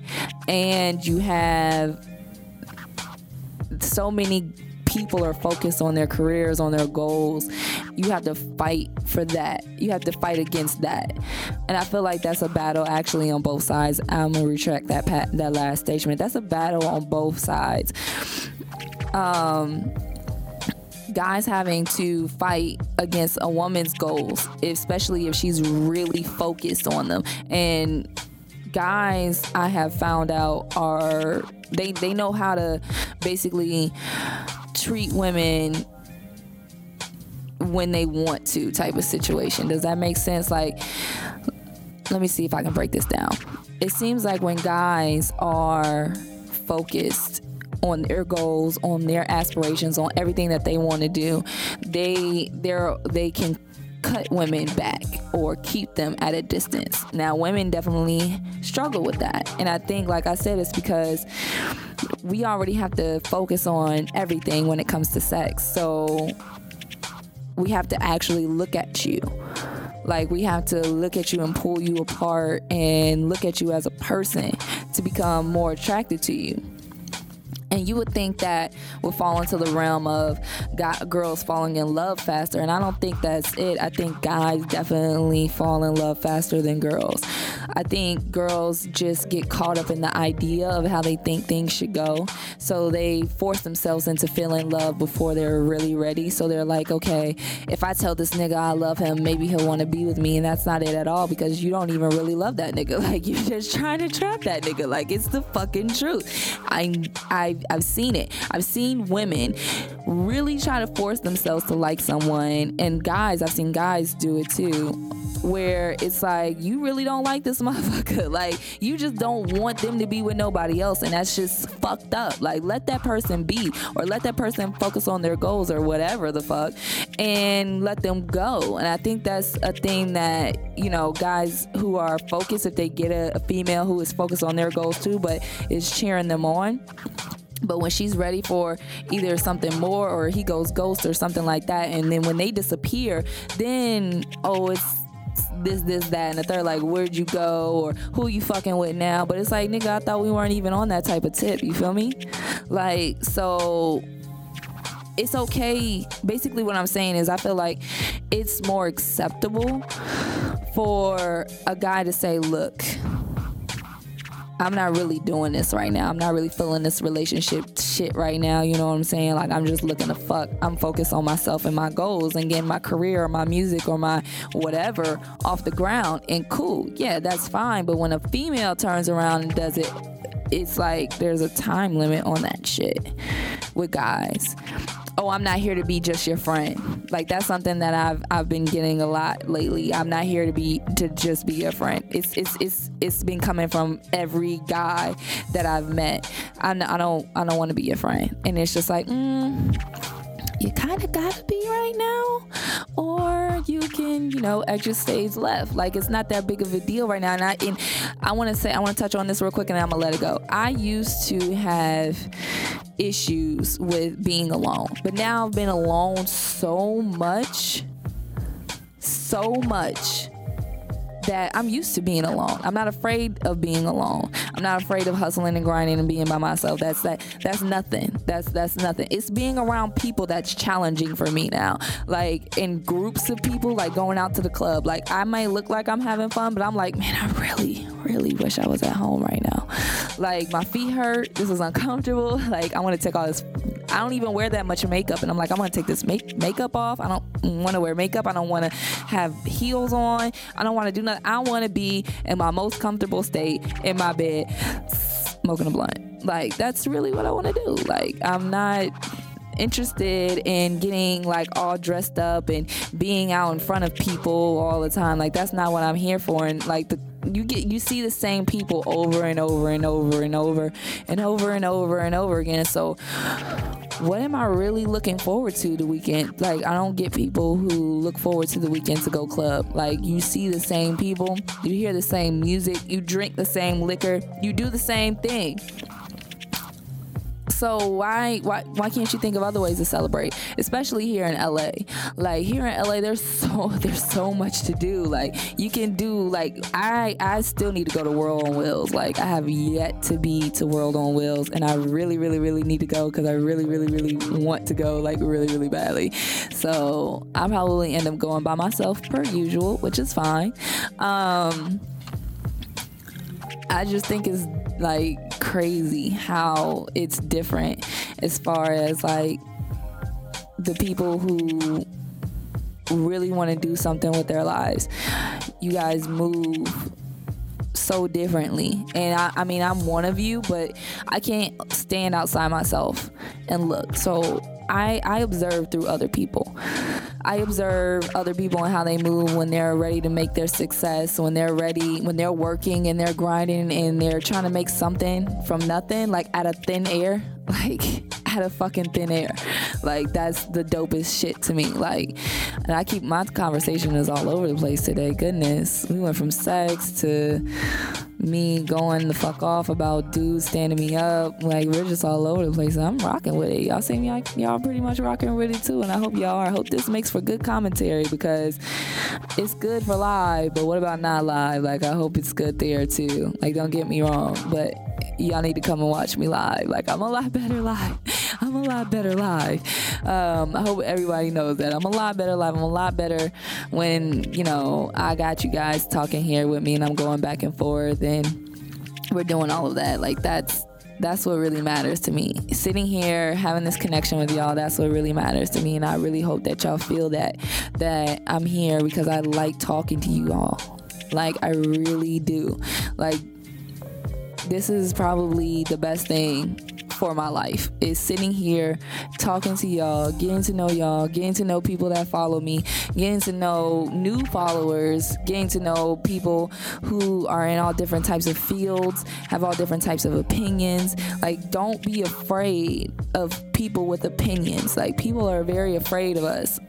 and you have so many people are focused on their careers, on their goals, you have to fight for that. You have to fight against that. And I feel like that's a battle actually on both sides. I'm gonna retract that pat- that last statement. That's a battle on both sides. Um, guys having to fight against a woman's goals, especially if she's really focused on them. And guys, I have found out are they they know how to basically treat women when they want to type of situation. Does that make sense? Like, let me see if I can break this down. It seems like when guys are focused on their goals, on their aspirations, on everything that they want to do, they they're they can cut women back or keep them at a distance. Now, women definitely struggle with that. And I think, like I said, it's because we already have to focus on everything when it comes to sex. So we have to actually look at you. Like we have to look at you and pull you apart and look at you as a person to become more attracted to you. And you would think that would fall into the realm of got girls falling in love faster. And I don't think that's it. I think guys definitely fall in love faster than girls. I think girls just get caught up in the idea of how they think things should go. So they force themselves into feeling love before they're really ready. So they're like, okay, if I tell this nigga I love him, maybe he'll want to be with me. And that's not it at all because you don't even really love that nigga. Like you're just trying to trap that nigga. Like it's the fucking truth. I I I've seen it. I've seen women really try to force themselves to like someone, and guys, I've seen guys do it too, where it's like you really don't like this motherfucker. Like you just don't want them to be with nobody else, and that's just fucked up. Like let that person be, or let that person focus on their goals or whatever the fuck, and let them go. And I think that's a thing that you know guys who are focused, if they get a, a female who is focused on their goals too, but is cheering them on but when she's ready for either something more or he goes ghost or something like that, and then when they disappear, then oh, it's this, this, that, and the third. Like, where'd you go? Or who you fucking with now? But it's like, nigga, I thought we weren't even on that type of tip. You feel me? Like, so it's okay. Basically, what I'm saying is, I feel like it's more acceptable for a guy to say, look, I'm not really doing this right now. I'm not really feeling this relationship shit right now. You know what I'm saying? Like I'm just looking to fuck. I'm focused on myself and my goals and getting my career or my music or my whatever off the ground. And cool, yeah, that's fine. But when a female turns around and does it, it's like there's a time limit on that shit with guys oh, I'm not here to be just your friend. Like that's something that I've I've been getting a lot lately. I'm not here to be to just be your friend. It's it's it's it's been coming from every guy that I've met. I, I don't I don't want to be your friend, and it's just like. Mm, you kind of gotta be right now, or you can, you know, exit stage left. Like it's not that big of a deal right now. And I, and I want to say, I want to touch on this real quick, and I'm gonna let it go. I used to have issues with being alone, but now I've been alone so much, so much that I'm used to being alone. I'm not afraid of being alone. I'm not afraid of hustling and grinding and being by myself. That's that that's nothing. That's that's nothing. It's being around people that's challenging for me now. Like in groups of people, like going out to the club. Like I might look like I'm having fun, but I'm like, man, I really, really wish I was at home right now. Like my feet hurt. This is uncomfortable. Like I want to take all this I don't even wear that much makeup, and I'm like, I'm gonna take this make- makeup off. I don't want to wear makeup. I don't want to have heels on. I don't want to do nothing. I want to be in my most comfortable state in my bed, smoking a blunt. Like that's really what I want to do. Like I'm not interested in getting like all dressed up and being out in front of people all the time. Like that's not what I'm here for. And like the you get you see the same people over and over and over and over and over and over and over again. So what am I really looking forward to the weekend? Like, I don't get people who look forward to the weekend to go club. Like, you see the same people, you hear the same music, you drink the same liquor, you do the same thing. So why why why can't you think of other ways to celebrate? Especially here in LA. Like here in LA there's so there's so much to do. Like you can do like I I still need to go to World on Wheels. Like I have yet to be to World on Wheels and I really really really need to go cuz I really really really want to go like really really badly. So I probably end up going by myself per usual, which is fine. Um I just think it's like crazy how it's different as far as like the people who really want to do something with their lives. You guys move so differently. And I, I mean, I'm one of you, but I can't stand outside myself and look. So I, I observe through other people. I observe other people and how they move when they're ready to make their success, when they're ready, when they're working and they're grinding and they're trying to make something from nothing, like out of thin air, like out of fucking thin air. Like that's the dopest shit to me. Like, and I keep my conversation is all over the place today. Goodness, we went from sex to me going the fuck off about dudes standing me up. Like we're just all over the place. I'm rocking with it. Y'all see me? y'all pretty much rocking with it too, and I hope y'all are. I hope this makes for good commentary because it's good for live. But what about not live? Like I hope it's good there too. Like don't get me wrong, but y'all need to come and watch me live. Like I'm a lot better live. I'm a lot better live. Um, I hope everybody knows that I'm a lot better live. I'm a lot better when you know I got you guys talking here with me and I'm going back and forth and we're doing all of that. Like that's that's what really matters to me. Sitting here having this connection with y'all, that's what really matters to me and I really hope that y'all feel that that I'm here because I like talking to you all. Like I really do. Like this is probably the best thing for my life is sitting here talking to y'all, getting to know y'all, getting to know people that follow me, getting to know new followers, getting to know people who are in all different types of fields, have all different types of opinions. Like, don't be afraid of people with opinions. Like, people are very afraid of us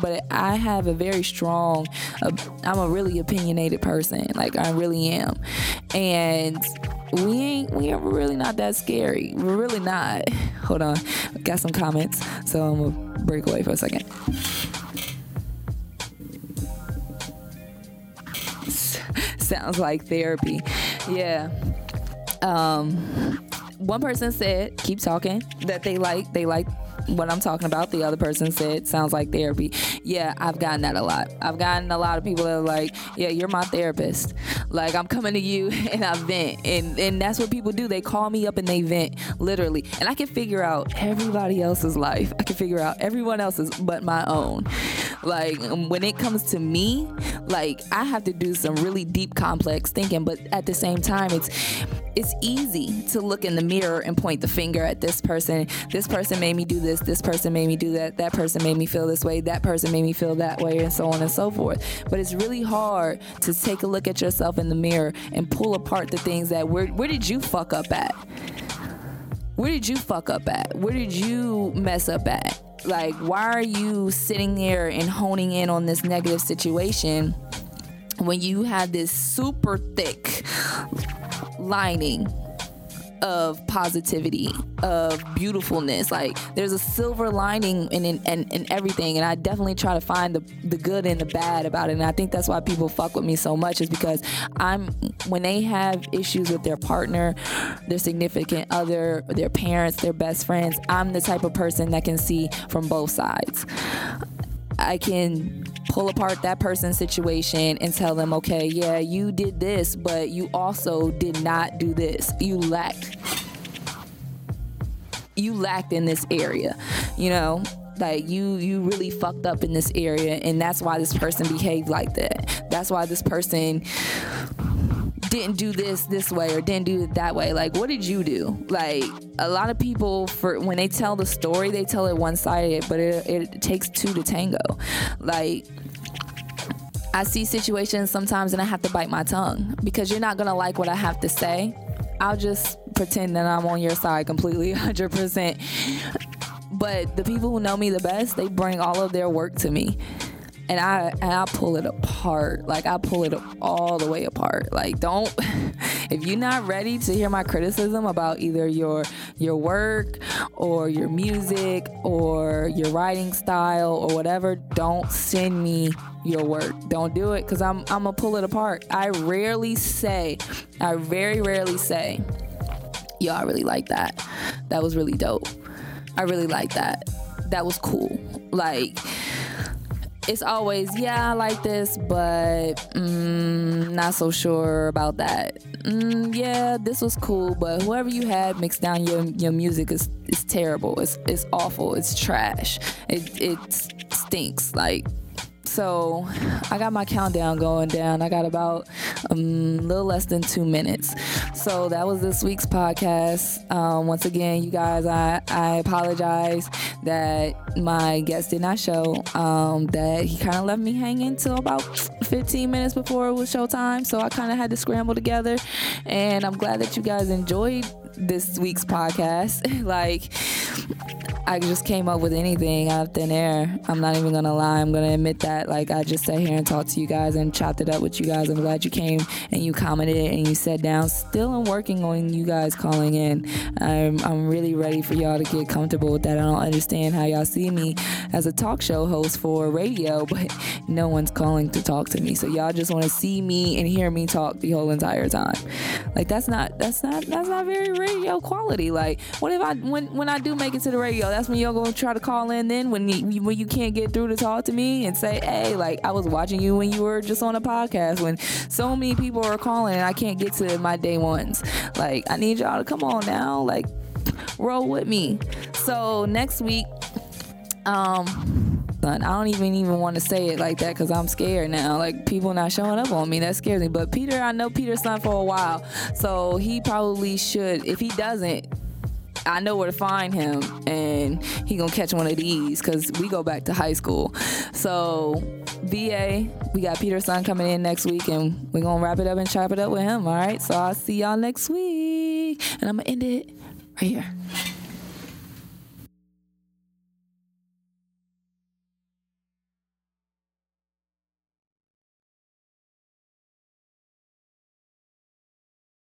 but I have a very strong, uh, I'm a really opinionated person. Like I really am. And we ain't we are really not that scary. We're really not. Hold on, got some comments, so I'm gonna break away for a second. Sounds like therapy. Yeah. Um, one person said, "Keep talking." That they like they like what I'm talking about. The other person said, sounds like therapy. Yeah, I've gotten that a lot. I've gotten a lot of people that are like, yeah, you're my therapist. Like I'm coming to you and I vent. And and that's what people do. They call me up and they vent, literally. And I can figure out everybody else's life. I can figure out everyone else's but my own. Like when it comes to me, like I have to do some really deep complex thinking, but at the same time it's it's easy to look in the mirror and point the finger at this person. This person made me do this, this person made me do that, that person made me feel this way, that person made me feel that way and so on and so forth. But it's really hard to take a look at yourself in the mirror and pull apart the things that where where did you fuck up at? Where did you fuck up at? Where did you mess up at? Like, why are you sitting there and honing in on this negative situation when you have this super thick lining of positivity, of beautifulness. Like there's a silver lining in in, in, in everything, and I definitely try to find the the good and the bad about it. And I think that's why people fuck with me so much is because I'm when they have issues with their partner, their significant other, their parents, their best friends. I'm the type of person that can see from both sides. I can pull apart that person's situation and tell them, okay, yeah, you did this, but you also did not do this. You lacked. You lacked in this area, you know like you you really fucked up in this area and that's why this person behaved like that that's why this person didn't do this this way or didn't do it that way like what did you do like a lot of people for when they tell the story they tell it one-sided but it, it takes two to tango like I see situations sometimes and I have to bite my tongue because you're not gonna like what I have to say. I'll just pretend that I'm on your side completely 100%. But the people who know me the best, they bring all of their work to me and I and I pull it apart. Like I pull it all the way apart. Like don't if you're not ready to hear my criticism about either your your work or your music or your writing style or whatever, don't send me your work. Don't do it cuz I'm I'm to pull it apart. I rarely say, I very rarely say, "Yo, I really like that. That was really dope. I really like that. That was cool." Like it's always, yeah, I like this, but mm, not so sure about that. Mm, yeah, this was cool, but whoever you had mixed down your, your music is, is terrible. It's, it's awful. It's trash. It, it stinks. Like, so I got my countdown going down. I got about a um, little less than two minutes. So that was this week's podcast. Um, once again, you guys, I, I apologize that my guest did not show. Um, that he kind of left me hanging till about 15 minutes before it was showtime. So I kind of had to scramble together. And I'm glad that you guys enjoyed this week's podcast. like, I just came up with anything out of thin air. I'm not even gonna lie. I'm gonna admit that. Like I just sat here and talked to you guys and chopped it up with you guys. I'm glad you came and you commented and you sat down. Still, I'm working on you guys calling in. I'm I'm really ready for y'all to get comfortable with that. I don't understand how y'all see me as a talk show host for radio, but no one's calling to talk to me. So y'all just want to see me and hear me talk the whole entire time. Like that's not that's not that's not very radio quality. Like what if I when when I do make it to the radio? That's when you're gonna try to call in then when you when you can't get through to talk to me and say, hey, like I was watching you when you were just on a podcast when so many people are calling and I can't get to my day ones. Like I need y'all to come on now, like roll with me. So next week, um, I don't even even want to say it like that because I'm scared now. Like people not showing up on me, that scares me. But Peter, I know Peter's son for a while, so he probably should. If he doesn't, I know where to find him, and he gonna catch one of these because we go back to high school. So VA, we got Peter Son coming in next week, and we're gonna wrap it up and chop it up with him. All right. So I'll see y'all next week, and I'm gonna end it right here.